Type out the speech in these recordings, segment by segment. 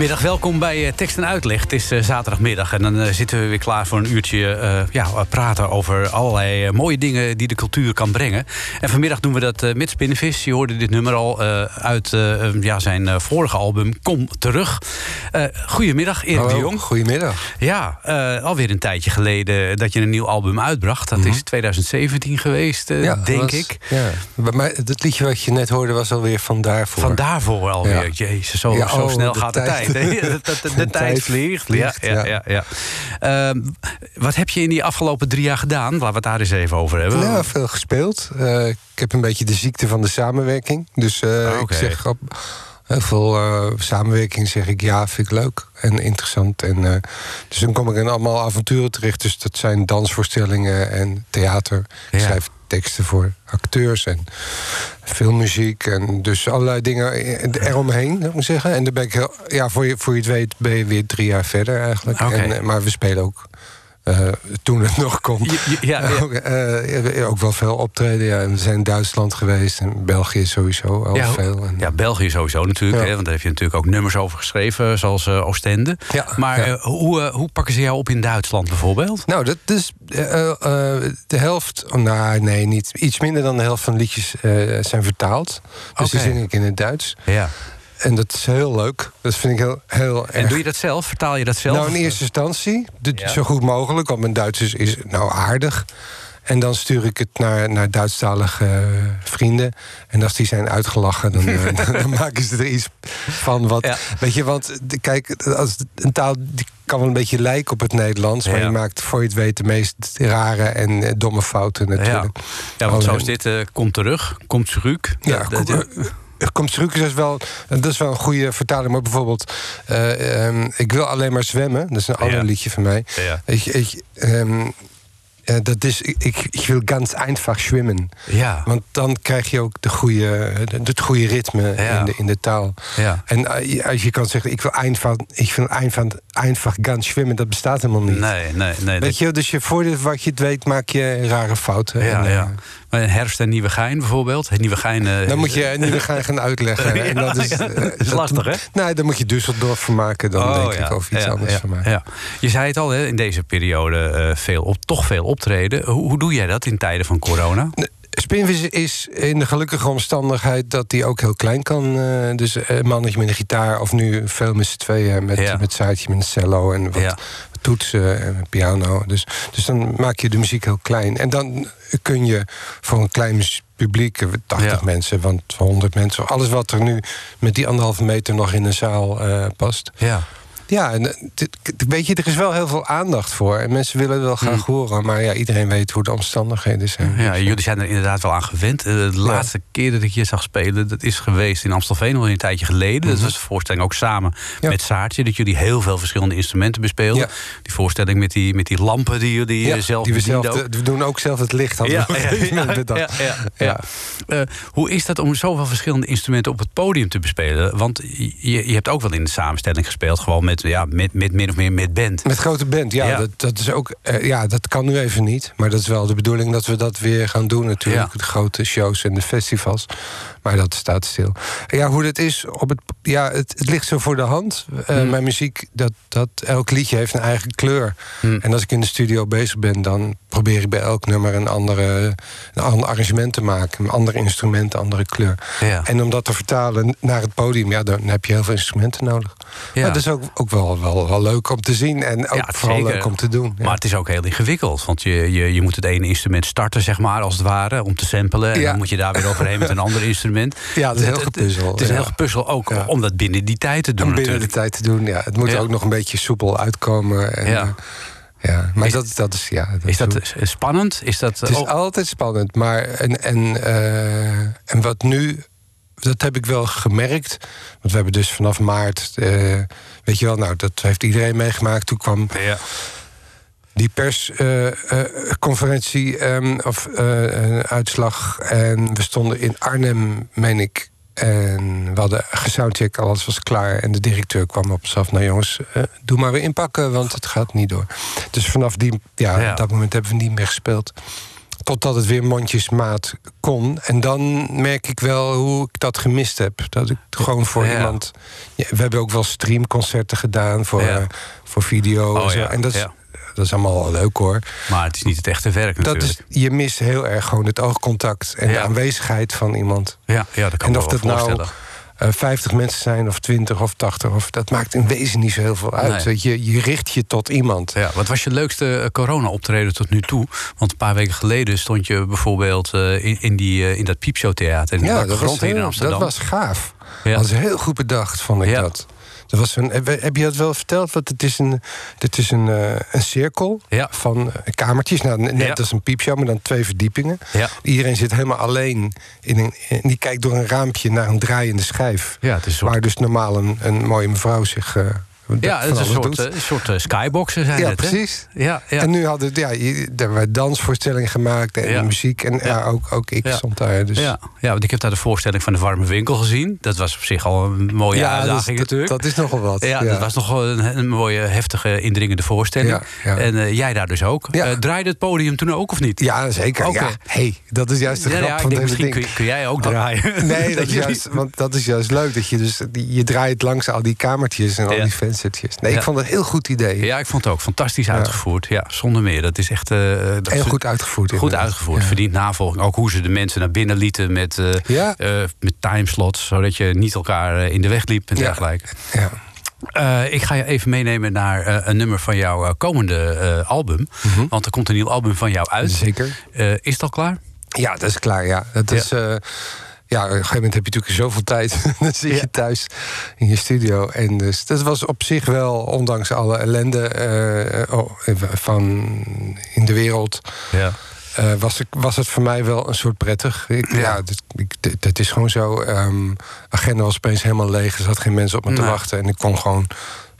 Goedemiddag, welkom bij eh, Tekst en Uitleg. Het is eh, zaterdagmiddag en dan eh, zitten we weer klaar voor een uurtje ja, praten over allerlei mooie dingen die de cultuur kan brengen. En vanmiddag doen we dat eh, met Spinnenvis. Je hoorde dit nummer al uit ja, zijn vorige album Kom Terug. Goedemiddag, Erik de Hallo, Jong. Goedemiddag. Ja, alweer een tijdje geleden dat je een nieuw album uitbracht. Dat is 2017 geweest, eh, dat denk was- ik. Ja. Bij mij, het liedje wat je net hoorde was alweer van daarvoor. Van daarvoor alweer. Ja. Jezus, zo, Ja, zo oh, snel de gaat de tijd. tijd. de, tijd vliegt. vliegt, ja, ja, ja. Ehm, wat heb je in die afgelopen drie jaar gedaan? Laten we het daar eens even over hebben. Ja, veel gespeeld. Eh, ik heb een beetje de ziekte van de samenwerking. Dus eh, Ah, ik zeg op heel veel eh, samenwerking zeg ik ja, vind ik leuk en interessant. En, dus dan kom ik in allemaal avonturen terecht. Dus dat zijn dansvoorstellingen en theater. Ja. Ik schrijf teksten voor acteurs en filmmuziek. En dus allerlei dingen eromheen, moet ik zeggen. En dan ben ik heel, ja, voor je, voor je het weet ben je weer drie jaar verder eigenlijk. En, eh, maar we spelen ook. Eh, toen het nog kon. Ja. Ook, eh, ook wel veel optreden. Ja. En we zijn in Duitsland geweest en België sowieso al Ja, veel. En, Ja, België sowieso natuurlijk. Hè, want daar heb je natuurlijk ook nummers over geschreven, zoals eh, Oostende. Ja, maar hoe, hoe pakken ze jou op in Duitsland bijvoorbeeld? Nou, dat is de helft. Oh, nou, nee, niet. Iets minder dan de helft van de liedjes zijn vertaald. Dus die zing ik in het Duits. Ja. En dat is heel leuk. Dat vind ik heel, heel En doe je dat zelf? Vertaal je dat zelf? Nou, in eerste instantie, Ja. zo goed mogelijk, want mijn Duits is, is nou aardig. En dan stuur ik het naar, naar Duitsstalige eh, vrienden. En als die zijn uitgelachen, dan, eh, dan maken ze er iets van. Wat, Ja. Weet je, want kijk, als een taal die kan wel een beetje lijken op het Nederlands. Maar Ja. je maakt voor je het weet de meest rare en eh, domme fouten natuurlijk. ja, want zo Alleen- is dit. komt terug, komt terug. Ja, dat- komt terug is wel, dat is wel een goede vertaling. Maar bijvoorbeeld, eh, ehm, ik wil alleen maar zwemmen. Dat is een ander Ja. liedje van mij. Ja. Ik, ik, ehm, eh, dat is, ik, ik wil ganz einfach zwemmen. ja. Want dan krijg je ook de goede, de- het goede ritme Ja. in, de, in de taal. Ja. En eh, als je kan zeggen, ik wil einfach, ik wil einfach, einfach ganz zwemmen, dat bestaat helemaal niet. Nee, nee, nee. Weet je, dus je, voordat wat je het weet, maak je rare fouten. Ja, En, ja. Maar herfst en nieuwe gein bijvoorbeeld. Het nieuwe gein. eh, Dan moet je niet gaan, gaan uitleggen. Ja, en dat is, ja, eh, dat is lastig, hè? Nee, dan moet je Düsseldorf van maken dan, Oh, denk ja. ik. Of iets anders van maken. Ja. Je zei het al, hè, in deze periode eh, veel op, toch veel optreden. Hoe, hoe doe jij dat in tijden van corona? Spinvis is in de gelukkige omstandigheid dat hij ook heel klein kan. eh, dus een mannetje met een gitaar, of nu veel met z'n tweeën, met, Ja. met Saartje, met een cello en wat Ja. toetsen en piano. Dus, dus dan maak je de muziek heel klein. En dan kun je voor een klein publiek, eh, 80 Ja. mensen, want 100 mensen, alles wat er nu met die anderhalve meter nog in een zaal eh, past. Ja. Ja, en, eh, weet je, er is wel heel veel aandacht voor. En mensen willen het wel graag horen. Maar ja, iedereen weet hoe de omstandigheden zijn. Ja, jullie zijn er inderdaad wel aan gewend. Eh, de laatste keer dat ik je zag spelen, dat is geweest in Amstelveen al een tijdje geleden. Dat was de voorstelling ook samen Ja. met Saartje. Dat jullie heel veel verschillende instrumenten bespeelden. Ja. Die voorstelling met die, met die lampen die jullie eh, zelf die we, zelf, we doen ook zelf het licht. hadden Ja, ja, gegeven moment ja, bedacht. ja, ja, ja. Eh, hoe is dat om zoveel verschillende instrumenten op het podium te bespelen? Want je, je hebt ook wel in de samenstelling gespeeld, gewoon met, ja, met, met min of meer met band. Met grote band, ja, Ja. Dat, dat is ook. eh, ja, dat kan nu even niet. Maar dat is wel de bedoeling dat we dat weer gaan doen, natuurlijk. Ja. De grote shows en de festivals. Maar dat staat stil. Ja, hoe dat is op het. Ja, het, het ligt zo voor de hand. Eh, Hmm. Mijn muziek, dat, dat, elk liedje heeft een eigen kleur. Hmm. En als ik in de studio bezig ben, dan probeer ik bij elk nummer een, andere, een ander arrangement te maken. Een ander instrument, een andere kleur. Ja. En om dat te vertalen naar het podium, ja, dan heb je heel veel instrumenten nodig. Ja. Maar dat is ook, ook wel, wel, wel leuk om te zien en ook Ja, vooral zeker. leuk om te doen. Ja. Maar het is ook heel ingewikkeld. Want je, je, je moet het ene instrument starten, zeg maar, als het ware, om te samplen. En dan moet je daar weer overheen met een ander instrument. Ja, dat is heel Het- het- gepuzzel, Het is een heel gepuzzel ook om dat binnen die tijd te doen om binnen de tijd te doen, ja. Het moet ook nog een beetje soepel uitkomen. En, Ja. eh, ja. Maar Is- dat, dat is, ja... Is dat hoe- eh, spannend? Is dat, Het is oh, altijd spannend, maar... En, en, eh, en wat nu... Dat heb ik wel gemerkt. Want we hebben dus vanaf maart... eh, weet je wel, nou, dat heeft iedereen meegemaakt. Toen kwam ja. die persconferentie ehm, of eh, eh, uitslag. En we stonden in Arnhem, meen ik. En we hadden gesoundcheck, alles was klaar. En de directeur kwam op ons af. Nou jongens, doe maar weer inpakken, want het gaat niet door. Dus vanaf die, ja, Ja. op dat moment hebben we niet meer gespeeld. Totdat het weer mondjesmaat kon. En dan merk ik wel hoe ik dat gemist heb. Dat ik gewoon voor Ja. iemand... Ja, we hebben ook wel streamconcerten gedaan voor, Ja. eh, voor video. Oh, en, zo. ja, en dat is, dat is allemaal wel leuk hoor. Maar het is niet het echte werk Dat natuurlijk. is, je mist heel erg gewoon het oogcontact en de aanwezigheid van iemand. Ja, ja, dat kan en of dat nou 50 mensen zijn, of 20 of 80, of, dat maakt in wezen niet zo heel veel uit. Nee. Je, je richt je tot iemand. Ja, wat was je leukste eh, corona-optreden tot nu toe? Want een paar weken geleden stond je bijvoorbeeld eh, in, in, die, eh, in dat piepshowtheater in de Ja, dat was, in Amsterdam. dat was gaaf. Ja. Dat was heel goed bedacht, vond ik Ja. dat. Dat was een, heb je dat wel verteld? Want het is een, het is een, eh, een cirkel Ja. van eh, kamertjes. Nou, net Ja. als een piepshow, maar dan twee verdiepingen. Ja. Iedereen zit helemaal alleen. In een, en die kijkt door een raampje naar een draaiende schijf. Soort- Waar dus normaal een, een mooie mevrouw zich eh, Ja, het is een soort, doet. eh, een soort eh, skyboxen zijn ja, het, precies. Ja, ja. En nu hadden ja, werd dansvoorstellingen gemaakt en Ja. muziek. En ja. ook, ook ik stond daar. Dus. Ja, ja, want ik heb daar de voorstelling van de Warme Winkel gezien. Dat was op zich al een mooie Ja, dat, uitdaging is- natuurlijk. dat is nogal wat. ja, dat was nog wel een, een mooie, heftige, indringende voorstelling. En eh, jij daar dus ook. Eh, draaide het podium toen ook of niet? Ja, zeker. Oké. Ja, hey, dat is juist de grap van denk, misschien ding. kun, kun jij ook draaien. Nee, dat is, juist, want dat is juist leuk. Dat je, dus, je draait langs al die kamertjes en al die Nee, Ja. ik vond het een heel goed idee. Ja, ik vond het ook fantastisch uitgevoerd. Ja, zonder meer. Dat is echt... dat Heel goed uitgevoerd. Goed inderdaad. uitgevoerd, verdient navolging. Ook hoe ze de mensen naar binnen lieten met, Ja. eh, met timeslots... zodat je niet elkaar in de weg liep en dergelijke. Ja. Ik ga je even meenemen naar een nummer van jouw komende album. Want er komt een nieuw album van jou uit. Mhm. Zeker. Is het al klaar? Ja, dat is klaar, ja. Dat Ja. is... ja, op een gegeven moment heb je natuurlijk zoveel tijd. dan zit je Ja. thuis in je studio. En dus dat was op zich wel, ondanks alle ellende eh, oh, van in de wereld... Ja. eh, was, ik, was het voor mij wel een soort prettig. Ik, ja, Ja. dit- ik- dit- is gewoon zo. ehm agenda was opeens helemaal leeg. Er zat geen mensen op me te wachten. En ik kon gewoon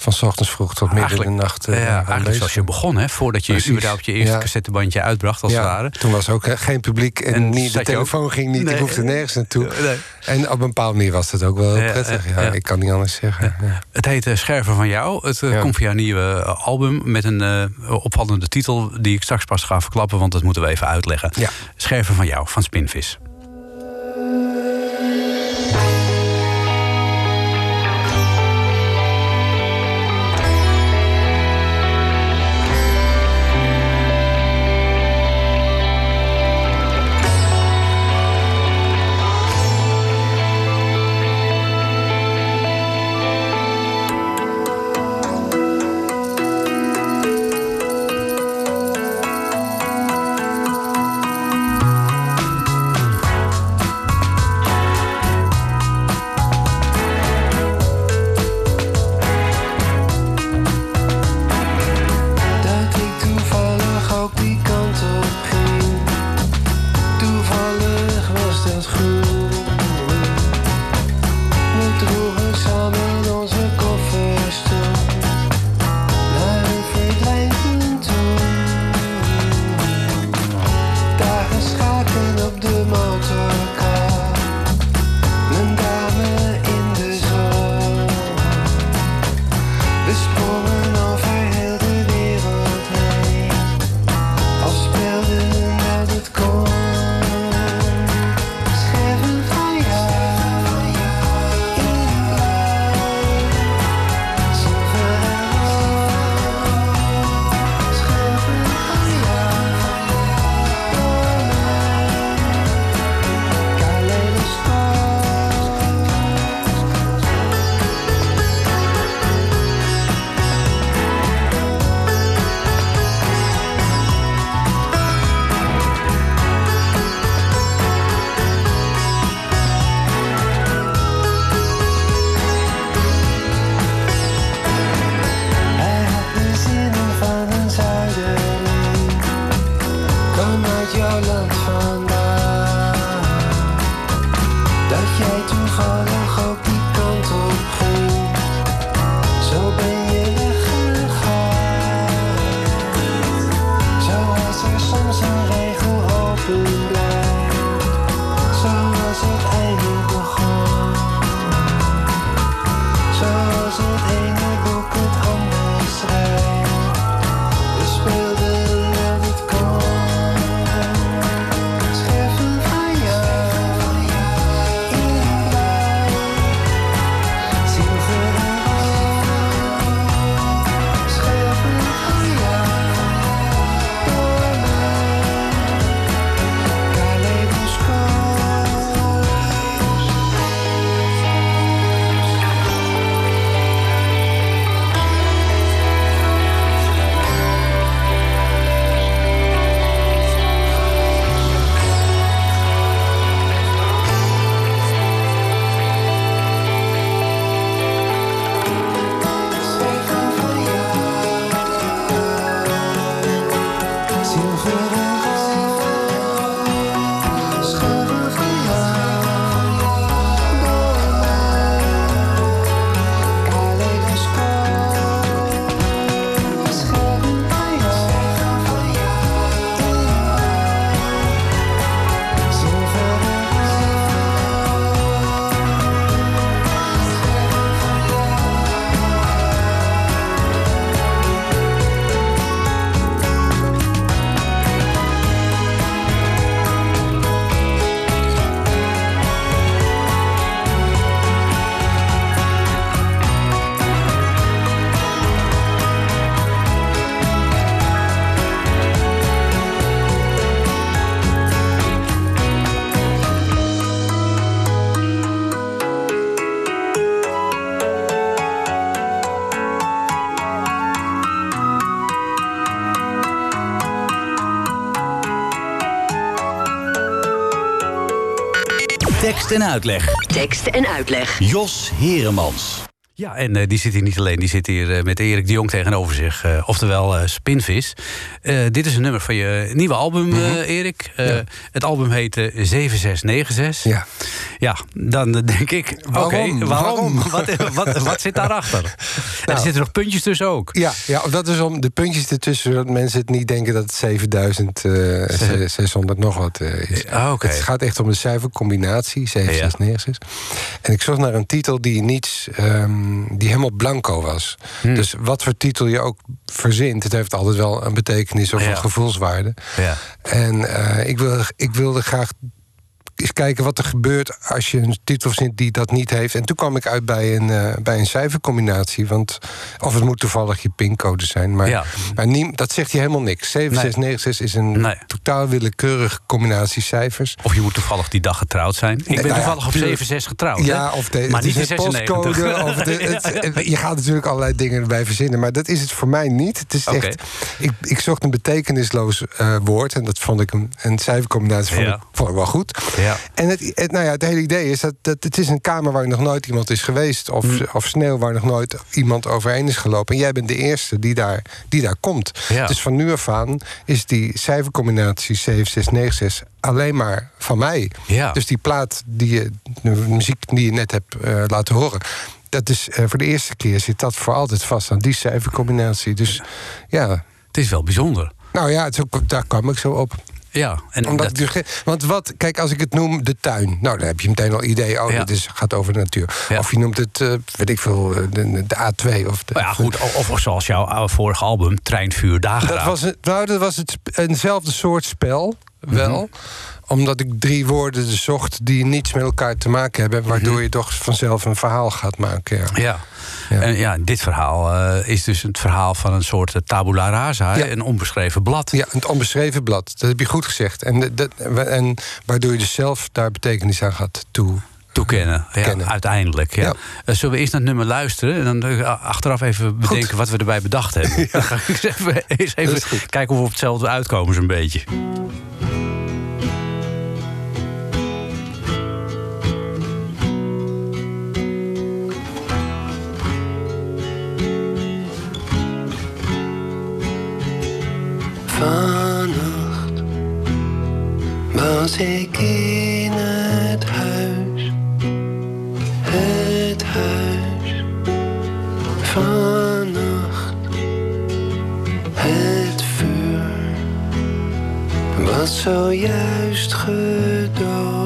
van 's ochtends vroeg tot midden in de nacht. eh, ja, eigenlijk lezen. zoals je begon, hè? voordat je Precies. überhaupt je eerste Ja. cassettebandje uitbracht, als het ware. toen was ook geen publiek en, En niet, de ook- telefoon ging niet. Nee. Ik hoefde nergens naartoe. Nee. En op een bepaalde manier was het ook wel prettig. ja. Ik kan niet anders zeggen. Het heet eh, Scherven van jou. Het eh, komt via een nieuwe album met een opvallende titel... die ik straks pas ga verklappen, want dat moeten we even uitleggen. Scherven van jou, van Spinvis. your love on Tekst en uitleg. Tekst en uitleg. Jos Heremans. Ja, en eh, die zit hier niet alleen. Die zit hier eh, met Erik de Jong tegenover zich. eh, oftewel Spinvis. Dit is een nummer van je nieuwe album, eh, Erik. Ja. Het album heet eh, 7696. Ja. Ja, dan denk ik... oké, Waarom? waarom? Waarom? Wat, wat, wat zit daarachter? En er Nou. zitten nog puntjes tussen ook. Ja, ja, dat is om de puntjes ertussen, zodat mensen het niet denken dat het 7600 nog wat is. Ah. Het gaat echt om de cijfercombinatie, 7696. En ik zocht naar een titel die niets, ehm, die helemaal blanco was. Hm. Dus wat voor titel je ook verzint, het heeft altijd wel een betekenis of Ja. een gevoelswaarde. Ja. En eh, ik, wil, ik wilde graag eens kijken wat er gebeurt als je een titel verzint die dat niet heeft. En toen kwam ik uit bij een, eh, bij een cijfercombinatie. Want, of het moet toevallig je pincode zijn. Maar, Ja. maar dat zegt je helemaal niks. 7696 is een Nee. totaal willekeurige combinatie cijfers. Of je moet toevallig die dag getrouwd zijn. Ik ben nou ja, toevallig op tuurlijk. 7-6 getrouwd. Ja, hè? of de, maar niet is in een 96. postcode. Of de, het- je gaat natuurlijk allerlei dingen erbij verzinnen. Maar dat is het voor mij niet. Het is echt, ik, ik zocht een betekenisloos eh, woord. En dat vond ik een, een cijfercombinatie vond, ik, vond ik wel goed. Ja. En het, het, nou ja, het hele idee is dat, dat het is een kamer waar nog nooit iemand is geweest. Of, Mm. of sneeuw waar nog nooit iemand overheen is gelopen. En jij bent de eerste die daar, die daar komt. Ja. Dus van nu af aan is die cijfercombinatie 7696 alleen maar van mij. Ja. Dus die plaat, die je, de muziek die je net hebt eh, laten horen. Dat is eh, voor de eerste keer zit dat voor altijd vast aan die cijfercombinatie. Dus ja, Het is wel bijzonder. nou ja, het is ook, daar kwam ik zo op. Ja, en Omdat dat, dus want wat, kijk, als ik het noem de tuin, nou dan heb je meteen al idee, oh, Ja. dit is, gaat over de natuur. Ja. Of je noemt het, eh, weet ik veel, eh, de, de A2 of de. Nou ja, goed. Of, of zoals jouw oude vorige album, Treinvuur Dageraad. Dat was, het, nou, dat was het, eenzelfde soort spel, wel. Mhm. Omdat ik drie woorden zocht die niets met elkaar te maken hebben, waardoor Mhm. je toch vanzelf een verhaal gaat maken. Ja. Ja. Ja. En ja, dit verhaal eh, is dus het verhaal van een soort eh, tabula rasa, Ja. een onbeschreven blad. Ja, het onbeschreven blad. Dat heb je goed gezegd. En, dat, en waardoor je dus zelf daar betekenis aan gaat toe. Toekennen, ja, Kennen. uiteindelijk. Ja. Ja. Eh, zullen we eerst naar het nummer luisteren en dan achteraf even bedenken wat we erbij bedacht hebben? Dan ga ik eens even, eens even kijken of we op hetzelfde uitkomen, zo'n beetje. Was ik in het huis, het huis. Vannacht het vuur was zojuist gedoofd.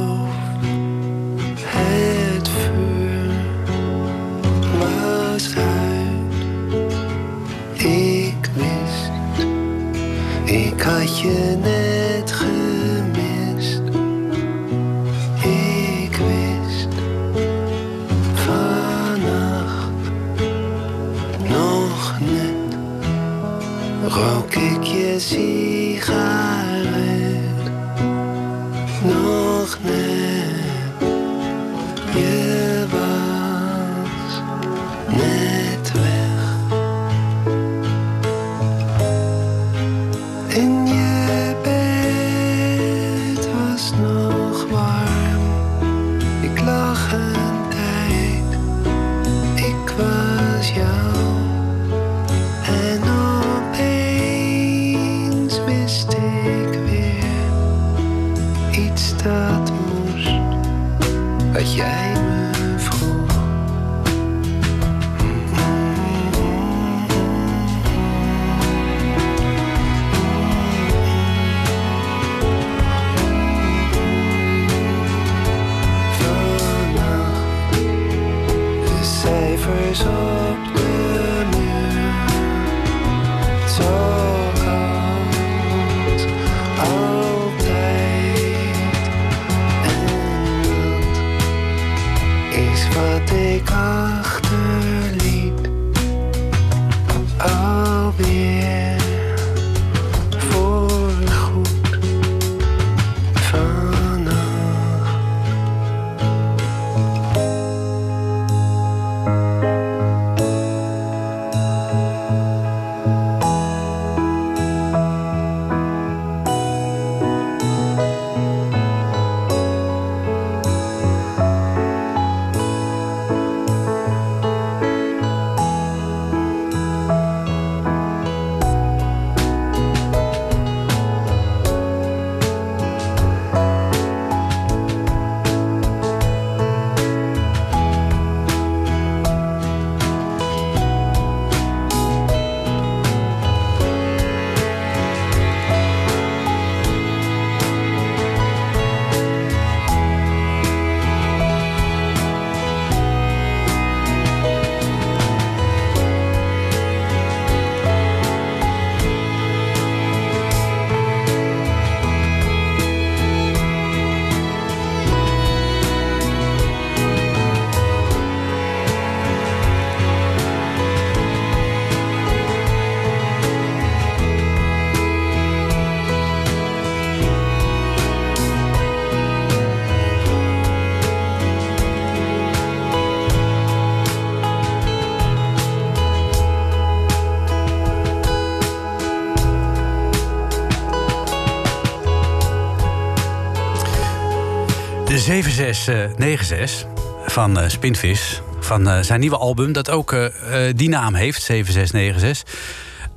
7696 van eh, Spinvis. Van eh, zijn nieuwe album, dat ook eh, eh, die naam heeft, 7696.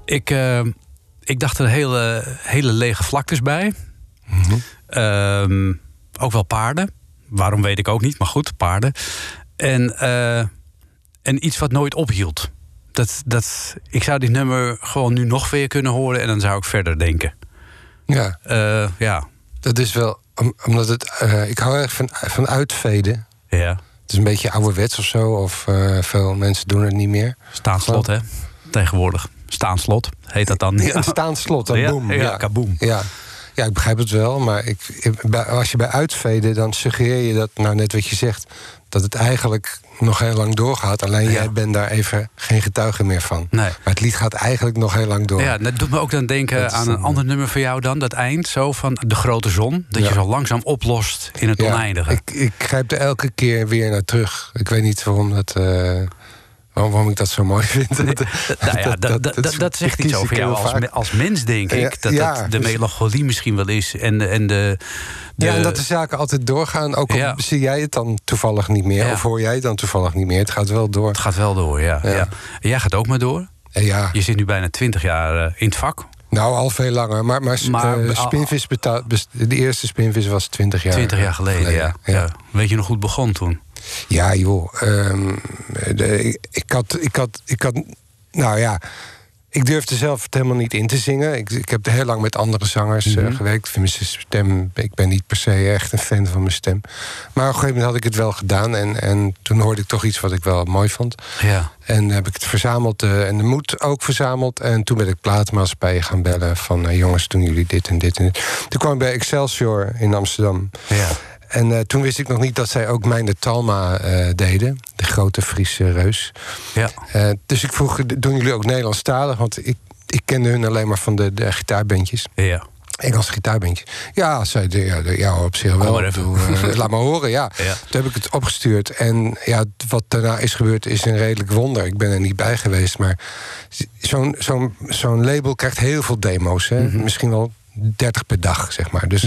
Ik, eh, ik dacht er hele, hele lege vlaktes bij. Ehm, ook wel paarden. Waarom weet ik ook niet, maar goed, paarden. En, eh, en iets wat nooit ophield. Dat, dat, ik zou dit nummer gewoon nu nog weer kunnen horen en dan zou ik verder denken. Ja, Eh, ja, dat is wel... om- omdat het... eh, ik hou erg van, van uitveden. ja. Het is een beetje ouderwets of zo. Of eh, veel mensen doen het niet meer. Staanslot, hè? Tegenwoordig. Staanslot heet dat dan. Ja, een staand slot, dan Ja, boem. ja, kaboom. Ja. ja, ik begrijp het wel. Maar ik, als je bij uitveden, dan suggereer je dat, nou net wat je zegt, dat het eigenlijk nog heel lang doorgaat. Alleen Ja. jij bent daar even geen getuige meer van. Nee. Maar het lied gaat eigenlijk nog heel lang door. Ja, dat doet me ook dan denken Dat aan een ander nummer van jou dan. Dat eind zo van De Grote Zon. Dat Ja. je zo langzaam oplost in het Ja, oneindige. ik, ik grijp er elke keer weer naar terug. Ik weet niet waarom, dat, eh, waarom, waarom ik dat zo mooi vind. Nou ja, dat, dat, dat, dat zegt iets over jou als, vaak. als mens, denk ik. Ja, dat ja, dat de dus- melancholie misschien wel is. En, en de, de, Ja, en dat de zaken altijd doorgaan. Ook al Ja. zie jij het dan toevallig niet meer. Of hoor jij het dan toevallig niet meer. Het gaat wel door. het gaat wel door, ja. Ja. jij gaat ook maar door. En ja, Je zit nu bijna twintig jaar eh, in het vak. nou al veel langer. Maar, maar, Maar- eh, spinvis de eerste spinvis was 20 jaar. Twintig jaar geleden, ja. ja. ja. Weet je nog hoe het begon toen? Ja, joh. de, ik, had, ik, had, ik had. Nou ja. Ik durfde zelf het helemaal niet in te zingen. Ik, ik heb heel lang met andere zangers eh, Mhm. gewerkt. Ik vind mijn stem. Ik ben niet per se echt een fan van mijn stem. Maar op een gegeven moment had ik het wel gedaan. En, en toen hoorde ik toch iets wat ik wel mooi vond. Ja. En heb ik het verzameld eh, en de moed ook verzameld. En toen ben ik platenmaatschappijen gaan bellen van... eh, jongens, doen jullie dit en dit en dit. Toen kwam ik bij Excelsior in Amsterdam. ja. En eh, toen wist ik nog niet dat zij ook Mijn de Talma eh, deden. De grote Friese reus. Ja. Eh, dus ik vroeg, doen jullie ook Nederlandstalig? Want ik, ik kende hun alleen maar van de, de gitaarbandjes. Ja. Engelse gitaarbandjes. Ja, zei de, ja, de, ja, op zich wel. maar even. Doe, laat maar horen, ja. Ja. Toen heb ik het opgestuurd. En ja, wat daarna is gebeurd is een redelijk wonder. Ik ben er niet bij geweest. Maar zo'n zo'n zo'n label krijgt heel veel demo's. Hè? Mhm. Misschien wel 30 per dag, zeg maar. Dus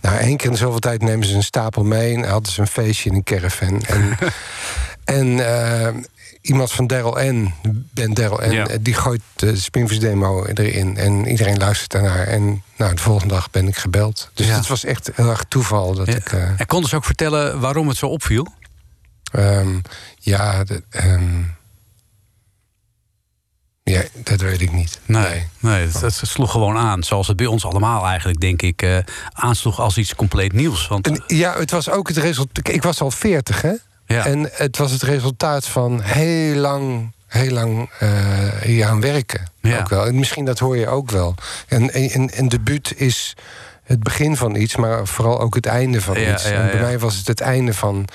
nou, één keer in zoveel tijd nemen ze een stapel mee... en hadden ze een feestje in een caravan. En, en eh, iemand van Daryl N, Ben Daryl N... Ja. eh, die gooit de Spinvis demo erin. En iedereen luistert daarnaar. En nou, de volgende dag ben ik gebeld. Dus Ja. het was echt heel erg toeval dat Ja. ik... eh, En konden ze ook vertellen waarom het zo opviel? Ehm, ja, de- ehm, ja, dat weet ik niet. Nee, nee het, het sloeg gewoon aan. Zoals het bij ons allemaal eigenlijk, denk ik, eh, aansloeg als iets compleet nieuws. Want En ja, het was ook het resultaat. Ik was al 40, hè? ja, En het was het resultaat van heel lang, heel lang eh, hier aan werken. Ja. Ook wel. En misschien dat hoor je ook wel. En, en, en debuut is het begin van iets, maar vooral ook het einde van Ja, iets. ja, en bij mij was het het einde van, een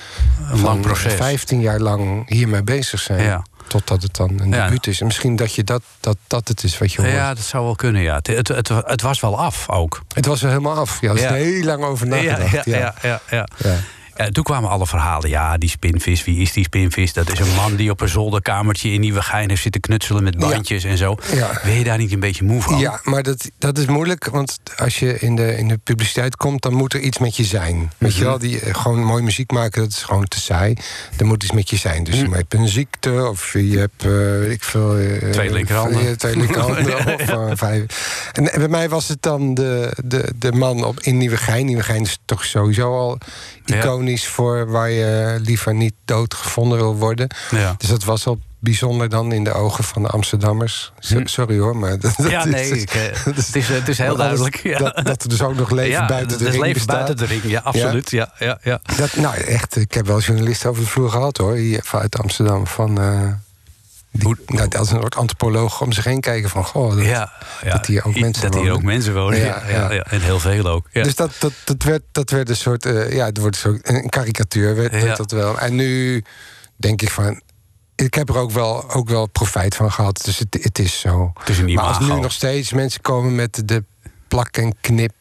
van lang proces. 15 jaar lang hiermee bezig zijn. Ja. Totdat het dan een Ja. debuut is. En misschien dat je dat, dat, dat het is wat je hoort. Ja, dat zou wel kunnen, ja. Het, het, het, het was wel af ook. Het was er helemaal af. Ja, er is Ja. er heel lang over nagedacht. ja, ja, ja, ja. Ja, toen kwamen alle verhalen. Ja, die spinvis, wie is die spinvis? Dat is een man die op een zolderkamertje in Nieuwegein heeft zitten knutselen met bandjes en zo. Ja. Ben je daar niet een beetje moe van? Ja, maar dat, dat is moeilijk, want als je in de, in de publiciteit komt, dan moet er iets met je zijn. Weet Mhm. je wel, die, eh, gewoon mooi muziek maken, dat is gewoon te saai. Er moet iets met je zijn. Dus Mhm. je hebt een ziekte, of je hebt, weet ik veel... Twee linkerhanden. Twee linkerhanden, of vijf. En, en bij mij was het dan de, de, de man op, in Nieuwegein. Nieuwegein is toch sowieso al Ja. Voor waar je liever niet dood gevonden wil worden. Ja. Dus dat was al bijzonder dan in de ogen van de Amsterdammers. Hm. Sorry hoor, maar... Dat, Ja, dat nee, is- ik, eh, het, is, het is heel duidelijk. Ja. Dat, dat er dus ook nog leven ja, buiten de is ring leven bestaat. buiten de ring, ja, absoluut. Ja. Ja, ja, nou, echt, ik heb wel journalisten over de vloer gehad hoor, hier vanuit Amsterdam. Van, eh, die, nou, dat is een soort antropoloog om zich heen kijken van, goh, dat- Ja, ja. Dat hier ook mensen dat hier wonen. ook mensen wonen. Ja, Ja, ja. En heel veel ook. Ja. Dus dat, dat, dat, werd, dat werd een soort, eh, ja, het wordt een soort een karikatuur, werd, dat wel. En nu denk ik van, ik heb er ook wel, ook wel profijt van gehad. Dus het, het is zo. het is Maar als nu nog steeds mensen komen met de plak en knip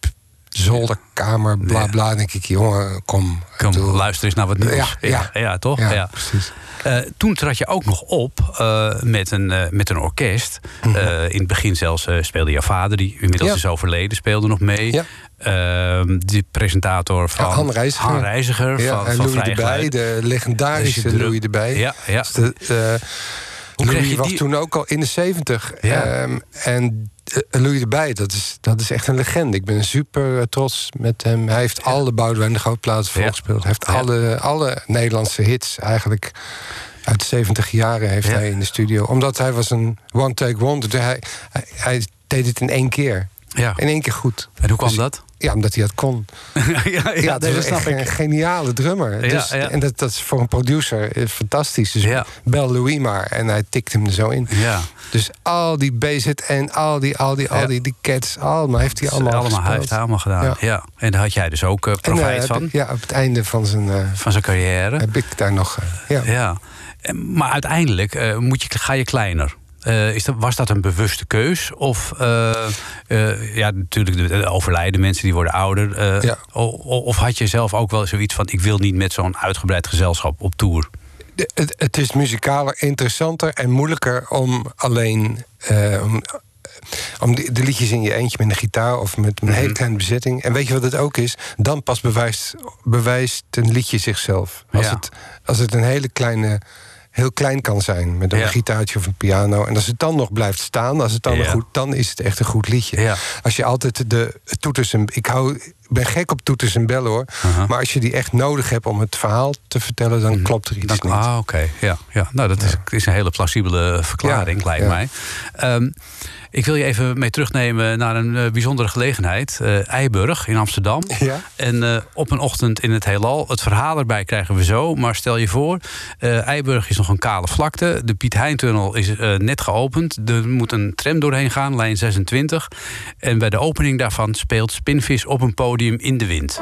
zolderkamer, bla bla. Denk ik, jongen, kom. Kom, Doe. luister eens naar wat nieuws. Ja, ja. toch? Ja, Ja. precies. Eh, toen trad je ook nog op eh, met, een, eh, met een orkest. Eh, in het begin zelfs speelde jouw vader, die inmiddels Mhm. Is overleden, speelde nog mee. Ja. Ehm, die presentator van Ja, Han Reiziger. Han Reiziger Ja, van, en van Louis erbij, de legendarische Dus je druk- Louis erbij. Ja, ja. Dus de, Louis was die- toen ook al in de zeventig. Ja. Ehm, en Louis erbij, dat is, dat is echt een legende. Ik ben super eh, trots met hem. Hij heeft alle Boudewijn de Grootplaats Ja. volgespeeld. Hij heeft Ja. alle, alle Nederlandse hits eigenlijk uit de 70 jaren heeft Ja. hij in de studio. Omdat hij was een one-take wonder. Hij, hij, hij deed het in één keer. Ja. In één keer goed. En hoe kwam Dus- dat? Ja, omdat hij dat kon. ja, ja, Ja, nee, dat is snap echt ik. een geniale drummer. Ja, dus. En dat, dat is voor een producer eh, fantastisch. Dus bel Louis maar. En hij tikt hem er zo in. Ja. Dus al die BZ en al die, al die, al die, die cats, allemaal heeft hij allemaal, allemaal, hij heeft allemaal gedaan. Ja. En daar had jij dus ook eh, En, eh, profijt van, ik- ja, op het einde van zijn... van zijn carrière. heb ik daar nog... ja. Ja. Maar uiteindelijk moet je, ga je kleiner. Eh, is dat, was dat een bewuste keus? Of, eh, eh, ja, natuurlijk, de, de overlijden mensen die worden ouder. Ja. of had je zelf ook wel zoiets van: ik wil niet met zo'n uitgebreid gezelschap op tour? De- het, het is muzikaler, interessanter en moeilijker om alleen... om, om de, de liedjes in je eentje met een gitaar of met een hele kleine bezetting. En weet je wat het ook is? Dan pas bewijst, bewijst een liedje zichzelf. Als, Ja. het, als het een hele kleine, heel klein kan zijn met een Ja. gitaartje of een piano. En als het dan nog blijft staan, als het dan Ja. nog goed, dan is het echt een goed liedje. Ja. Als je altijd de toeters en ik hou, ben gek op toeters en bellen hoor. Aha. Maar als je die echt nodig hebt om het verhaal te vertellen, dan klopt er iets Dan- niet. ah, oké. Ja, ja. Nou, dat is, is een hele plausibele verklaring, lijkt mij. Ehm, ik wil je even mee terugnemen naar een eh, bijzondere gelegenheid. eh Eiburg in Amsterdam. Ja. En eh, op een ochtend in het heelal. Het verhaal erbij krijgen we zo. Maar stel je voor, Eiburg is nog een kale vlakte. De Piet Heintunnel is net geopend. Er moet een tram doorheen gaan, lijn 26. En bij de opening daarvan speelt Spinvis op een podium in de wind.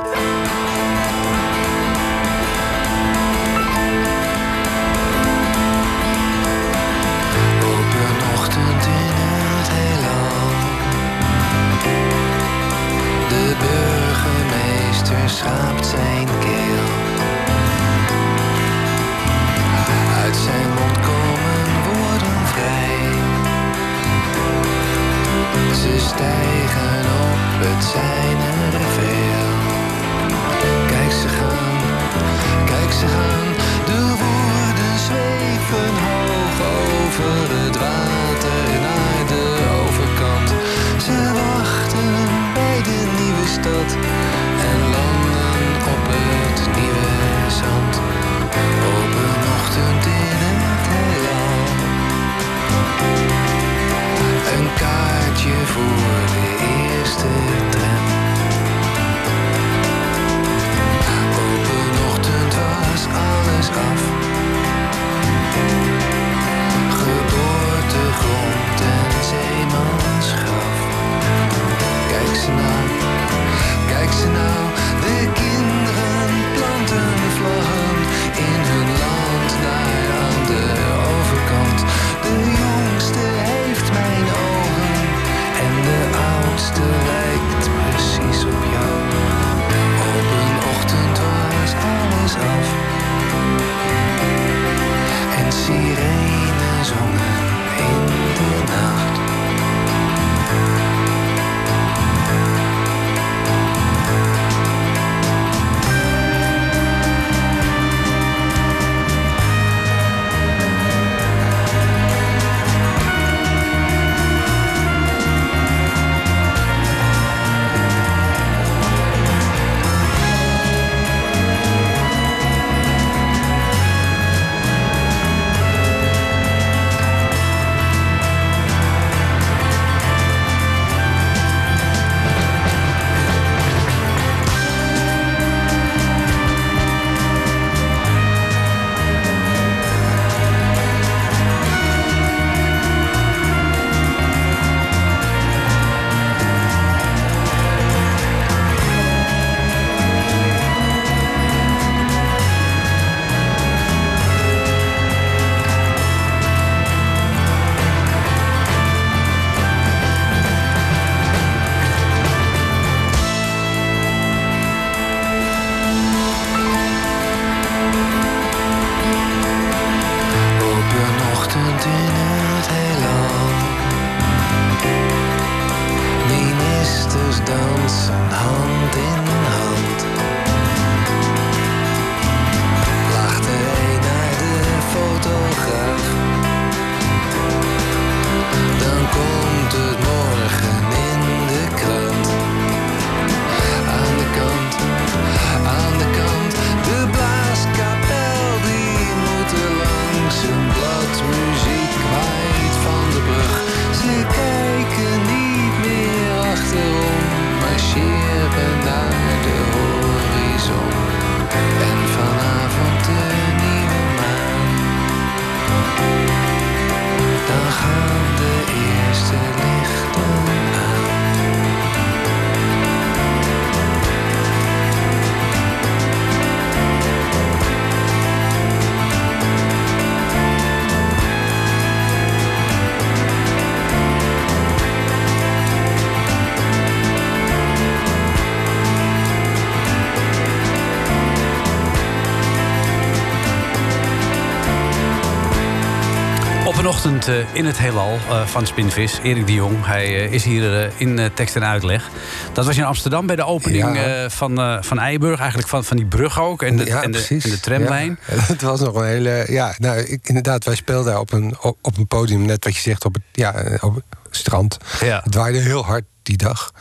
Eh, in het heelal eh, van Spinvis, Erik de Jong. Hij eh, is hier in tekst en uitleg. Dat was in Amsterdam bij de opening Ja. van, van Eiburg. Eigenlijk van, van die brug ook. En de, ja, en de, precies. en de tramlijn. Ja, het was nog een hele. Ja, nou, ik, inderdaad, wij speelden daar op een, op, op een podium, net wat je zegt, op het, ja, op het strand. Het waaide heel hard die dag.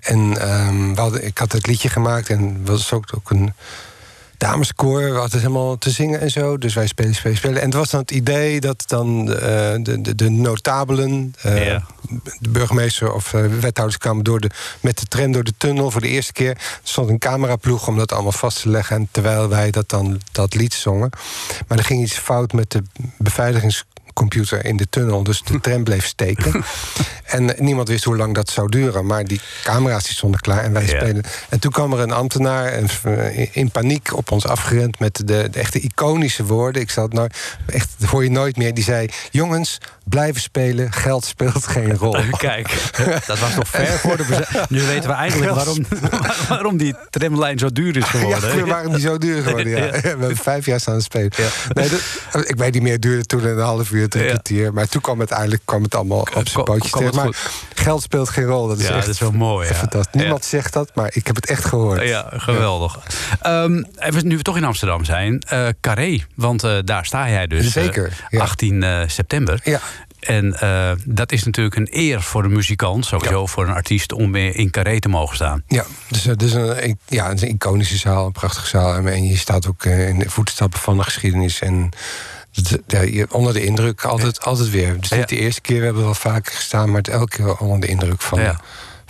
En ehm, we hadden, ik had het liedje gemaakt en was ook, ook een dameskoor. We hadden helemaal te zingen en zo. Dus wij spelen, spelen, spelen. En het was dan het idee dat dan eh, de, de, de notabelen, eh, Ja. de burgemeester of eh, wethouders kwamen door de, met de tram door de tunnel voor de eerste keer. Er stond een cameraploeg om dat allemaal vast te leggen. En terwijl wij dat dan dat lied zongen. Maar er ging iets fout met de beveiligingscomputer in de tunnel. Dus de tram bleef steken. En eh, niemand wist hoe lang dat zou duren. Maar die camera's die stonden klaar en wij Ja. spelen. En toen kwam er een ambtenaar en, eh, in- in paniek op ons afgerend met de, de echte iconische woorden. Ik zal het nou echt, dat hoor je nooit meer. Die zei: Jongens, blijven spelen, geld speelt geen rol. Kijk, dat was nog ver voor de Nu weten we eindelijk waarom, waarom die tramlijn zo duur is geworden. Ja, waarom die zo duur geworden? Ja. We hebben vijf jaar staan spelen. Nee, dat- ik weet niet meer, het duurde toen een half uur, drie kwartier. Maar toen kwam het uiteindelijk kwam het allemaal op zijn pootjes terecht. Maar geld speelt geen rol. Dat is Ja, echt dat is wel mooi. Niemand zegt dat, maar ik heb het echt gehoord. Ja, geweldig. Even, nu we toch in Amsterdam zijn, eh Carré, want eh, daar sta jij dus. Zeker, ja. 18 eh, september. Ja. En eh, dat is natuurlijk een eer voor een muzikant, sowieso voor een artiest, om weer in Carré te mogen staan. Ja, dus het is een, ja, het is een iconische zaal, een prachtige zaal. En- je staat ook eh, in de voetstappen van de geschiedenis. En ja, je- onder de indruk altijd, altijd weer. Het is niet Ja. de eerste keer, we hebben wel vaker gestaan... maar het elke keer onder de indruk van, Ja.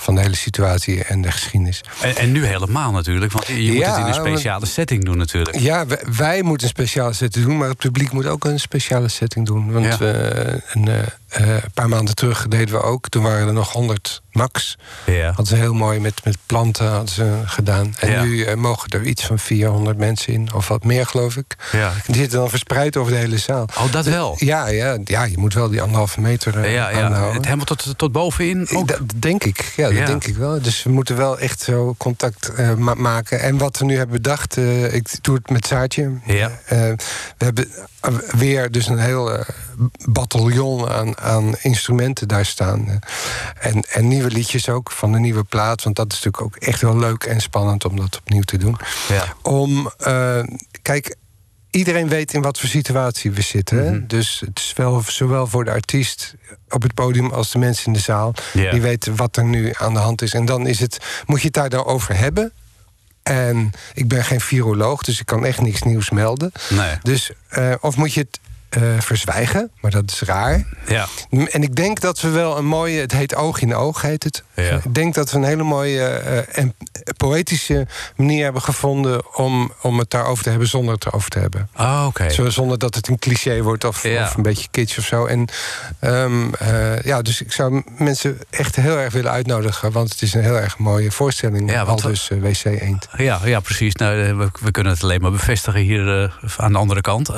Van de hele situatie en de geschiedenis. En, en nu helemaal natuurlijk, want je moet het in een want- speciale setting doen natuurlijk. Ja, wij, wij moeten een speciale setting doen, maar het publiek moet ook een speciale setting doen. Want Ja. eh, een eh, eh, paar maanden terug deden we ook. Toen waren er nog 100 max. Ja. Hadden ze heel mooi met, met planten hadden ze gedaan. En Ja. nu eh, mogen er iets van 400 mensen in, of wat meer geloof ik. Ja. Die zitten dan verspreid over de hele zaal. Oh, dat wel. Ja, ja, ja je moet wel die anderhalve meter eh, Ja, ja. aanhouden. Het helemaal tot, tot bovenin ook. Dat denk ik, ja, dat Ja. denk ik wel. Dus we moeten wel echt zo contact eh, ma- maken. En wat we nu hebben bedacht, eh, ik doe het met Saartje. Ja. Eh, we hebben eh, weer dus een heel eh, bataljon aan, aan instrumenten daar staan. En, en nieuwe liedjes ook van de nieuwe plaat. Want dat is natuurlijk ook echt wel leuk en spannend om dat opnieuw te doen. Ja. Om, eh, kijk, iedereen weet in wat voor situatie we zitten. Mhm. Dus het is wel zowel voor de artiest op het podium als de mensen in de zaal. Die weten wat er nu aan de hand is. En dan is het, moet je het daar dan over hebben. En ik ben geen viroloog, dus ik kan echt niks nieuws melden. Nee. Dus, eh, of moet je het eh, verzwijgen, maar dat is raar. Ja. En ik denk dat we wel een mooie, het heet oog in oog heet het. Ja. Ik denk dat we een hele mooie eh, en poëtische manier hebben gevonden om, om het daarover te hebben zonder het erover te hebben. Oh, oké. Zo, zonder dat het een cliché wordt of, Ja. of een beetje kitsch of zo. En ehm, eh, ja, dus ik zou mensen echt heel erg willen uitnodigen, want het is een heel erg mooie voorstelling. Ja, al dus WC Eend. Ja, ja, precies. Nou, we, we kunnen het alleen maar bevestigen hier aan de andere kant.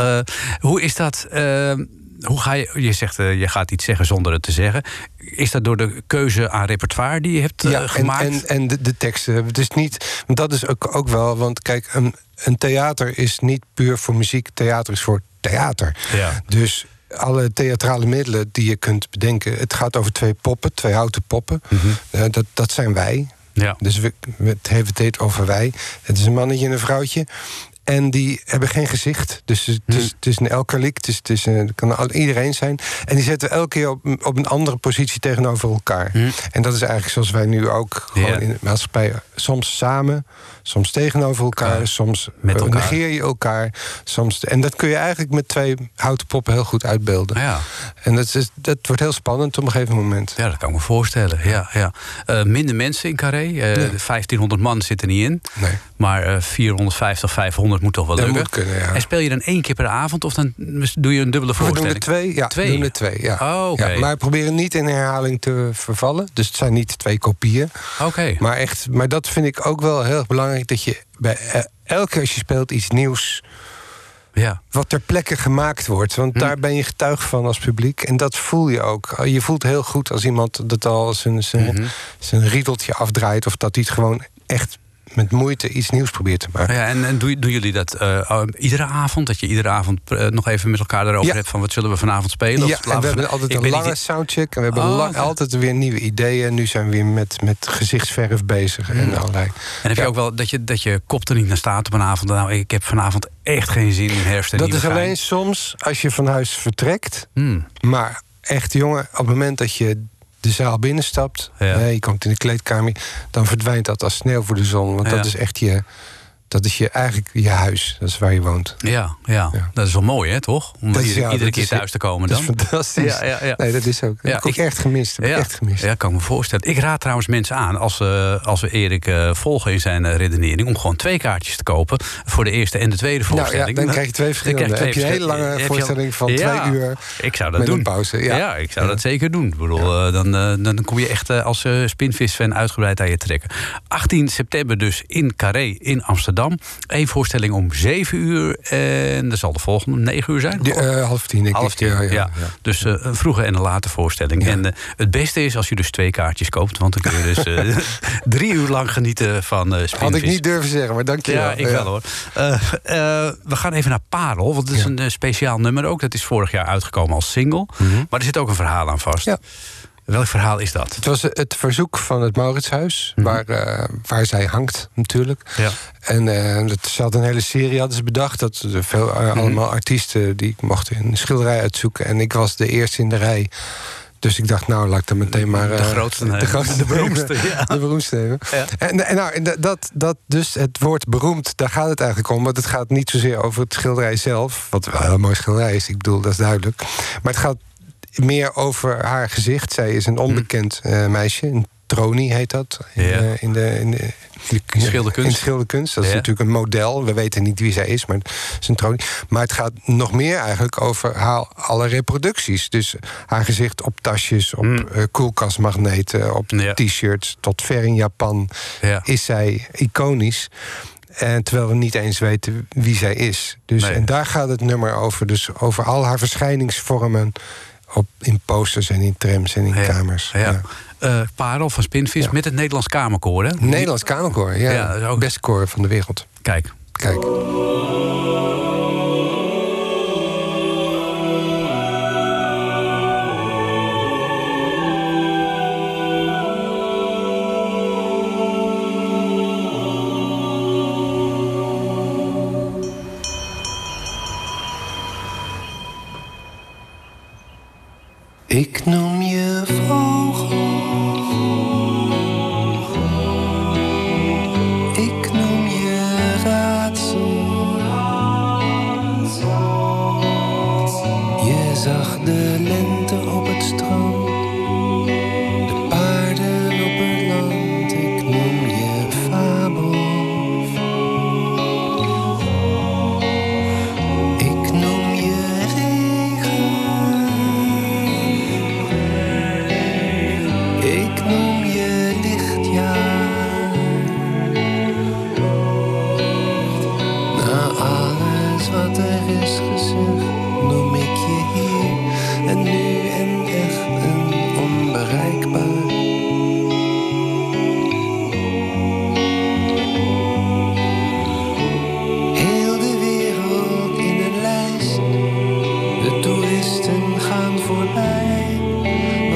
Hoe is dat? Eh, hoe ga je, je zegt, eh, je gaat iets zeggen zonder het te zeggen. Is dat door de keuze aan repertoire die je hebt eh, Ja, en, gemaakt? en, en de, de teksten. Het is niet, dat is ook, ook wel, want kijk, een, een theater is niet puur voor muziek. Theater is voor theater. Ja. Dus alle theatrale middelen die je kunt bedenken. Het gaat over twee poppen, twee houten poppen. Eh, dat, dat zijn wij. ja. Dus we, we het heeft het over wij. Het is een mannetje en een vrouwtje. En die hebben geen gezicht. Dus het is, het is een elkaliek. Het, is, het, is, het kan iedereen zijn. En die zetten elke keer op, op een andere positie tegenover elkaar. En dat is eigenlijk zoals wij nu ook gewoon Ja. in de maatschappij. Soms samen, soms tegenover elkaar. Ja. Soms Met eh, elkaar. negeer je elkaar. Soms, en dat kun je eigenlijk met twee houten poppen heel goed uitbeelden. Ja. En dat, is, dat wordt heel spannend op een gegeven moment. ja, dat kan ik me voorstellen. Ja, ja. Eh, minder mensen in Carré. Eh, 1500 man zitten niet in. Nee. Maar eh, 450, 500 200 moet toch wel Dat lukken. moet kunnen, ja. En speel je dan één keer per avond of dan doe je een dubbele We doen voorstelling? er twee, ja. Twee? We doen er twee, ja. Oh, ja. Maar we proberen niet in herhaling te vervallen. Dus het zijn niet twee kopieën. Oké. Maar, echt, maar dat vind ik ook wel heel erg belangrijk. Dat je bij eh, elke keer als je speelt iets nieuws... Ja. wat ter plekke gemaakt wordt. Want Hm. daar ben je getuige van als publiek. En dat voel je ook. Je voelt heel goed als iemand dat al zijn, zijn, Mhm. zijn riedeltje afdraait... of dat hij het gewoon echt met moeite iets nieuws probeert te maken. Ja, en, en doen, doen jullie dat eh, iedere avond? Dat je iedere avond eh, nog even met elkaar daarover Ja. hebt van wat zullen we vanavond spelen? Ja, en we hebben altijd Ik een lange niet- soundcheck. En we hebben Oh, lang- altijd weer nieuwe ideeën. Nu zijn we weer met, met gezichtsverf bezig en allerlei. En heb je ook wel dat je, dat je kop er niet naar staat op een avond? Nou, ik heb vanavond echt geen zin in herfst en Dat is alleen soms als je van huis vertrekt. Hmm. Maar echt, jongen, op het moment dat je de zaal binnenstapt... Ja. je komt in de kleedkamer... dan verdwijnt dat als sneeuw voor de zon. Want Ja. dat is echt je... Dat is je, eigenlijk je huis. Dat is waar je woont. Ja, ja, Ja. dat is wel mooi, hè, toch? Om Dat is- iedere, ja, iedere dat keer is- thuis te komen Dat dan. is fantastisch. Ja, ja, ja. Nee, dat is ook. Dat Ja, heb ik ik- echt gemist. Dat heb ik echt gemist. Ja, kan ik me voorstellen. Ik raad trouwens mensen aan, als, we als we Erik eh, volgen in zijn eh, redenering... om gewoon twee kaartjes te kopen voor de eerste en de tweede Nou ja, voorstelling. dan krijg je twee Dan krijg verschillende. twee heb je een hele verschillende- lange je al- voorstelling van twee uur... Ik zou dat met doen. een pauze. Ja, ik zou dat zeker doen. Ik bedoel, dan, dan kom je echt als Spinvis-fan uitgebreid aan je trekken. 18 september dus in Carré in Amsterdam. Eén voorstelling om 7 uur. En er zal de volgende om 9 uur zijn. Die, eh, half tien, denk Half ik. tien, ja, Ja. Dus eh, een vroege en een late voorstelling. En eh, het beste is als je dus twee kaartjes koopt. Want dan kun je dus drie uur lang genieten van Spinvis. Had ik niet durven zeggen, maar dank je Ja, ik wel hoor. We gaan even naar Parel, want het is een speciaal nummer ook. Dat is vorig jaar uitgekomen als single. Maar er zit ook een verhaal aan vast. Ja. Welk verhaal is dat? Het was het verzoek van het Mauritshuis, Mhm. waar, eh, waar zij hangt natuurlijk. Ja. En eh, dat, ze hadden een hele serie hadden ze bedacht. Dat er veel, Mhm. eh, allemaal artiesten die mochten een schilderij uitzoeken. En ik was de eerste in de rij. Dus ik dacht, nou, laat ik dan meteen maar... De grootste de, grootste De beroemdste, ja. De beroemdste nemen. Ja. En, en, nou, en dat- dat, dus het woord beroemd, daar gaat het eigenlijk om. Want het gaat niet zozeer over het schilderij zelf. Wat wel een mooi schilderij is, ik bedoel, dat is duidelijk. Maar het gaat meer over haar gezicht. Zij is een onbekend eh, meisje, een tronie heet dat. In, Ja. eh, in de, in de, In de schilderkunst. In de schilderkunst. Dat is natuurlijk een model. We weten niet wie zij is, maar het is een tronie. Maar het gaat nog meer eigenlijk over haar alle reproducties. Dus haar gezicht op tasjes, op Hmm. eh, koelkastmagneten, op Ja. t-shirts, tot ver in Japan Ja. is zij iconisch. En terwijl we niet eens weten wie zij is. Dus, Nee. En daar gaat het nummer over. Dus over al haar verschijningsvormen. Op, in posters en in trams en in Ja. kamers. Ja. Ja. Eh, Parel van Spinvis Ja. met het Nederlands Kamerkoor. Hè? Nederlands kamerkoor, ja. Ja, ook- Beste koor van de wereld. Kijk. Kijk. Ik noem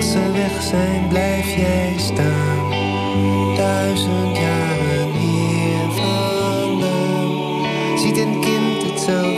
Als ze weg zijn, blijf jij staan. Duizend jaren hier vandaan. Ziet een kind hetzelfde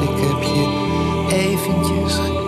Ik heb je eventjes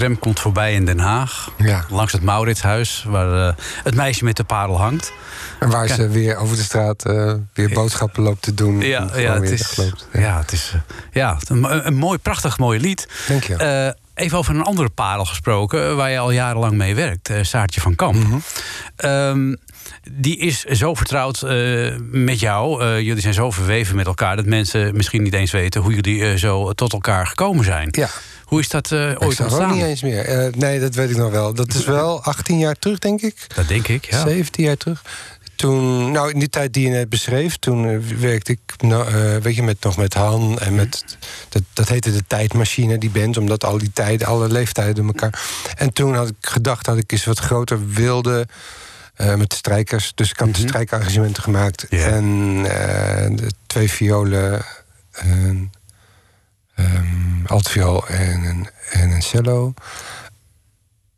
tram komt voorbij in Den Haag. Ja. Langs het Mauritshuis, waar eh, het meisje met de parel hangt. En waar ze weer over de straat eh, weer boodschappen loopt te doen. Ja, ja, het is, wegloopt. ja, het is eh, ja, een, een mooi, prachtig mooi lied. Dank je. Eh, even over een andere parel gesproken, eh, waar je al jarenlang mee werkt. eh, Saartje van Kamp. Mhm. Ehm, die is zo vertrouwd eh, met jou. eh, jullie zijn zo verweven met elkaar dat mensen misschien niet eens weten hoe jullie eh, zo tot elkaar gekomen zijn. Ja. Hoe is dat Ik ooit ook ontstaan? niet eens meer. Eh, nee, dat weet ik nog wel. Dat is wel 18 jaar terug, denk ik. Dat denk ik, ja. 17 jaar terug. Toen, nou, in die tijd die je net beschreef, toen eh, werkte ik nou, weet je, met, nog met Han en met. Dat, dat heette de tijdmachine, die band, omdat al die tijden, alle leeftijden door elkaar. En toen had ik gedacht dat ik eens wat groter wilde. eh, met strijkers. Dus ik had strijkarrangementen gemaakt. En de twee violen. En, ehm altviool en een, en een cello.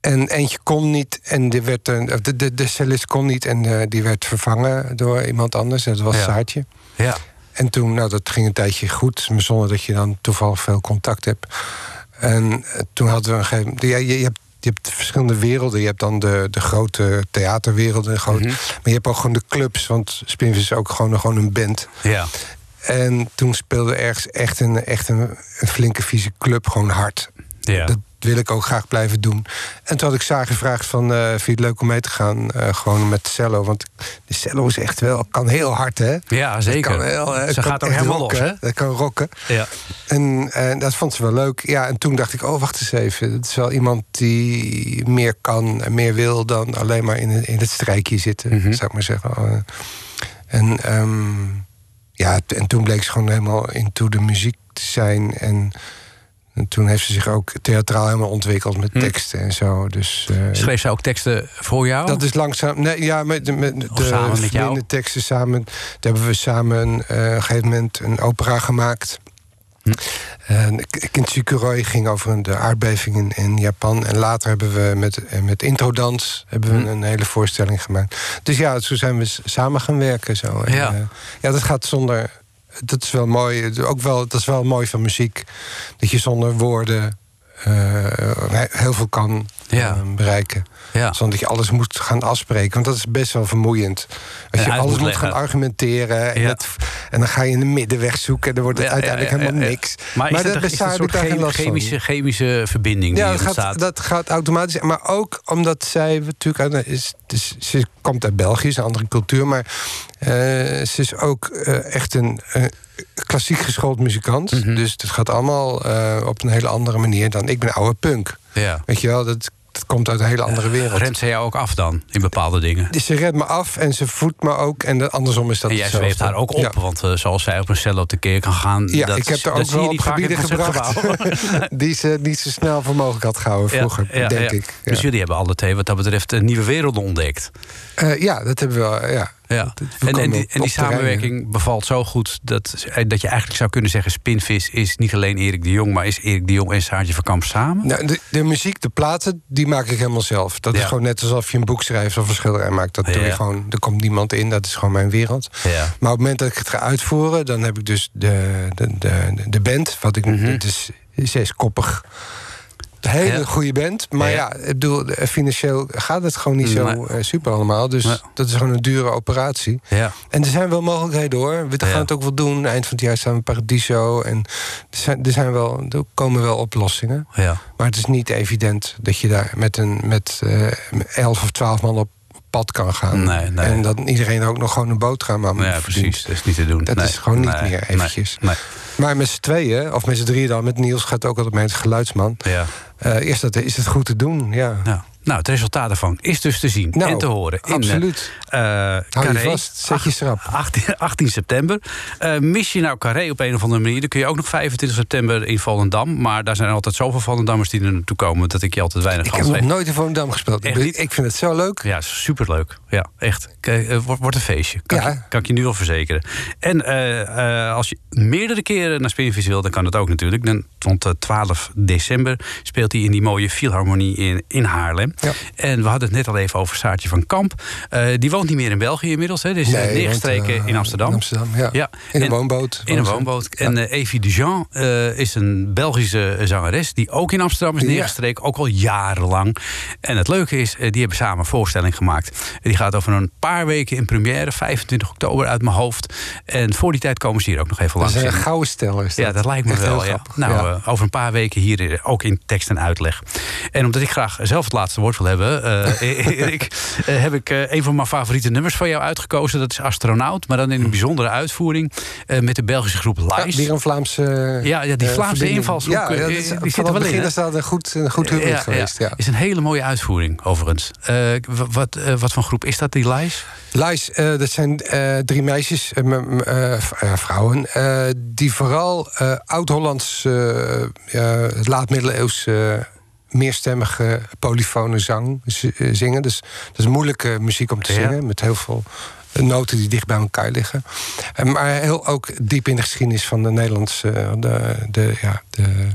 En eentje kon niet en die werd een, of de, de, de cellist kon niet en eh, die werd vervangen door iemand anders. Dat was Ja. Saartje. Ja. En toen, nou, dat ging een tijdje goed, maar zonder dat je dan toevallig veel contact hebt. En eh, toen hadden we een gegeven moment. Je, je, hebt, je hebt verschillende werelden. Je hebt dan de, de grote theaterwerelden. Grote, Maar je hebt ook gewoon de clubs, want Spinvis is ook gewoon, gewoon een band. ja. En toen speelde ergens echt een, echt een, een flinke vieze club gewoon hard. Ja. Dat wil ik ook graag blijven doen. En toen had ik Saar gevraagd van, eh vind je het leuk om mee te gaan? eh, gewoon met cello, want de cello is echt wel, kan heel hard, hè? Ja, zeker. Kan heel, eh, Ze kan gaat ook helemaal rocken. los, hè? Dat kan rocken. Ja. En, en dat vond ze wel leuk. Ja, en toen dacht ik, oh, wacht eens even. Dat is wel iemand die meer kan en meer wil dan alleen maar in, het- in het strijkje zitten, Mhm. zou ik maar zeggen. Eh, En, ehm, ja, en toen bleek ze gewoon helemaal into de muziek te zijn. En, en toen heeft ze zich ook theatraal helemaal ontwikkeld met Hm. teksten en zo. Dus, eh, Schreef zij ook teksten voor jou? dat is langzaam. Nee, ja, met, de- met Of de samen met jou? teksten samen. Daar hebben we samen eh, een gegeven moment een opera gemaakt. Hm. Kintsukuroi ging over de aardbeving in, in Japan. En later hebben we met, eh, met introdans hebben we Hm. een hele voorstelling gemaakt. Dus ja, zo zijn we samen gaan werken. Zo. En, Ja. eh, ja, dat gaat zonder. Dat is wel mooi. Ook wel, dat is wel mooi van muziek. Dat je zonder woorden eh, heel veel kan Ja. eh, bereiken. Ja. Zonder dat je alles moet gaan afspreken. Want dat is best wel vermoeiend. Als je alles moet gaan argumenteren. En, Ja. het- en dan ga je in de middenweg zoeken. En dan wordt het Ja, uiteindelijk ja, ja, helemaal ja. niks. Maar is dat een- bestaat een soort chemische, chemische verbinding die Ja, er dat gaat, dat gaat automatisch. Maar ook omdat zij natuurlijk... Is, ze komt uit België, is een andere cultuur. Maar eh, ze is ook eh, echt een klassiek geschoold muzikant. Mhm. Dus het gaat allemaal op een hele andere manier dan... Ik ben oude punk. ja. Weet je wel, dat, dat komt uit een hele andere wereld. Remt zij jou ook af dan, in bepaalde dingen? Dus ze redt me af en ze voedt me ook. En de, andersom is dat En jij zweeft haar ook op, Ja. want eh, zoals zij op een cello tekeer kan gaan... Ja, dat, ik heb er ook wel op gebieden gebracht. die ze niet zo snel voor mogelijk had gehouden vroeger, Ja, ja, denk ik. Dus jullie hebben alle twee wat dat betreft een nieuwe werelden ontdekt. Eh, ja, dat hebben we wel. Ja. Ja. En, en die, en samenwerking bevalt zo goed dat, dat je eigenlijk zou kunnen zeggen... Spinvis is niet alleen Erik de Jong, maar is Erik de Jong en Saartje van Kamp samen? Nou, de, de muziek, de platen, die maak ik helemaal zelf. Dat Ja. is gewoon net alsof je een boek schrijft of een schilderij maakt. Dat doe je gewoon, er komt niemand in, dat is gewoon mijn wereld. Ja. Maar op het moment dat ik het ga uitvoeren, dan heb ik dus de, de, de, de band. Wat ik. Het is zeskoppig. Een hele Ja. goede band. Maar Ja. ja, ik bedoel, financieel gaat het gewoon niet zo Nee. eh, super allemaal. Dus Nee. dat is gewoon een dure operatie. Ja. En er zijn wel mogelijkheden hoor. We gaan het ook wel doen. Eind van het jaar staan we in Paradiso. En er, zijn, er, zijn wel, er komen wel oplossingen. Ja. Maar het is niet evident dat je daar met, een, met eh 11 of 12 man op pad kan gaan. Nee, nee. En dat iedereen ook nog gewoon een boterham aan ja, verdient. precies. Dat is niet te doen. Dat Nee. is gewoon niet meer eventjes. Maar met z'n tweeën, of met z'n drieën dan, met Niels gaat ook altijd mee, het geluidsman. Ja. Eh, is, dat, is het goed te doen, ja. Ja. Nou, het resultaat ervan is dus te zien Nou, en te horen. In, absoluut. eh, je Carré, vast, zet je schrap. 18, 18 september. Eh, mis je nou Carré op een of andere manier... dan kun je ook nog 25 september in Volendam. Maar daar zijn altijd zoveel Volendammers die er naartoe komen... dat ik je altijd weinig Ik heb kans nog geef. nooit in Volendam gespeeld. Ik, Echt vind het zo leuk. Ja, superleuk. Ja, echt. Eh, wordt, een feestje. Kan, Ja. ik, kan ik je nu al verzekeren. En eh, eh, als je meerdere keren naar Spinvis wil, dan kan dat ook natuurlijk. Dan, rond eh, 12 december speelt hij in die mooie Philharmonie in, in Haarlem. Ja. En we hadden het net al even over Saartje van Kamp. Eh, die woont niet meer in België inmiddels. Hè. Nee, neergestreken eh, in Amsterdam. In Amsterdam, ja. Ja. In een En- woonboot. In een woonboot. En Evie Dujean eh, is een Belgische zangeres... die ook in Amsterdam is neergestreken, ook al jarenlang. En het leuke is, die hebben samen een voorstelling gemaakt. Die gaat over een paar weken in première, 25 oktober uit mijn hoofd. En voor die tijd komen ze hier ook nog even Dat langs. is een En- gouden stel. Is dat. ja, dat lijkt me Echt wel. Ja. Nou, over een paar weken hier ook in tekst en uitleg. En omdat ik graag zelf het laatste woord wil hebben, eh, Erik, eh, heb ik eh, een van mijn favoriete nummers van jou uitgekozen. Dat is Astronaut, maar dan in een bijzondere uitvoering met de Belgische groep Ja, Lies. weer een Vlaamse. Ja, ja, die Vlaamse invalshoek, Ja, ja, die dat is, zit van er wel in, is dat een goed, een goed huwelijk ja, geweest. Ja. Is een hele mooie uitvoering, overigens. Wat, wat voor groep is dat, die Lies? Lies, dat zijn drie meisjes, vrouwen, die vooral oud-Hollands, ja, laat-middeleeuws, meerstemmige polyfone zang eh, zingen. Dus dat is moeilijke muziek om te Ja. zingen, met heel veel noten die dicht bij elkaar liggen. Eh, maar heel ook diep in de geschiedenis van de Nederlandse, de, de, ja, de,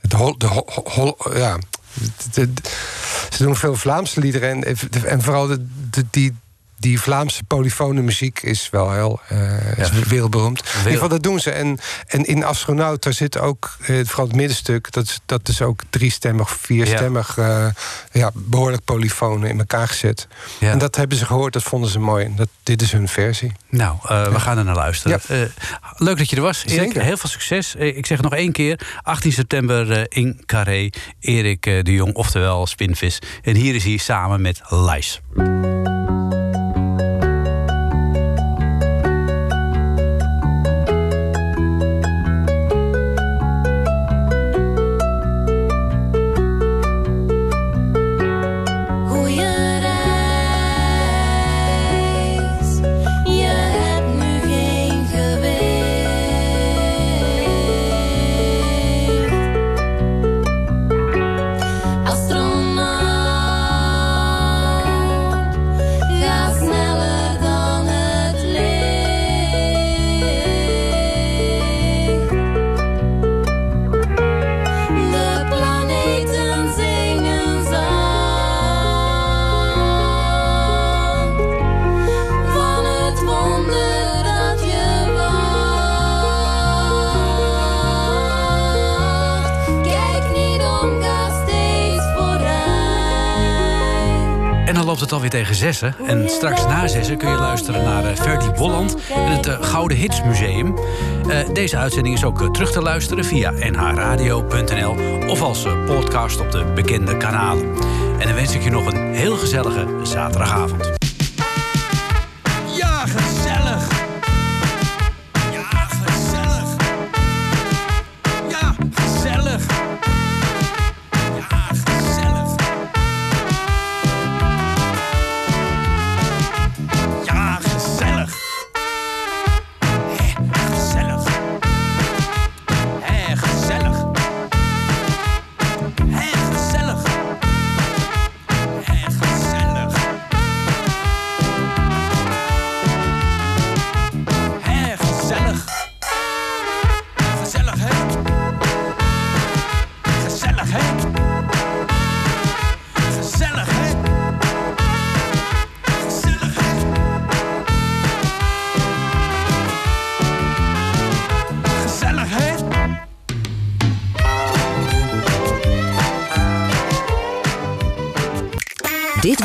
de, hol, de hol- hol- ja, de- de- ze doen veel Vlaamse liederen en, en vooral de, de- die, die Vlaamse polyfone muziek is wel heel eh, is Ja. wereldberoemd. In ieder geval, dat doen ze. En, en in Astronaut, daar zit ook, eh, vooral het middenstuk, dat is, dat is ook driestemmig, vierstemmig, eh, ja, behoorlijk polyfonen in elkaar gezet. Ja. En dat hebben ze gehoord, dat vonden ze mooi. Dat, dit is hun versie. Nou, eh, we gaan er naar luisteren. Ja. Eh, leuk dat je er was, Erik. Zeker. Heel veel succes. Eh, ik zeg het nog één keer. 18 september eh, in Carré. Erik eh, de Jong, oftewel Spinvis. En hier is hij samen met Lies. Loopt het alweer tegen zessen. En straks na zessen kun je luisteren naar eh, Ferdy Bolland en het eh, Gouden Hits Museum. Eh, deze uitzending is ook eh, terug te luisteren via nhradio.nl of als eh, podcast op de bekende kanalen. En dan wens ik je nog een heel gezellige zaterdagavond.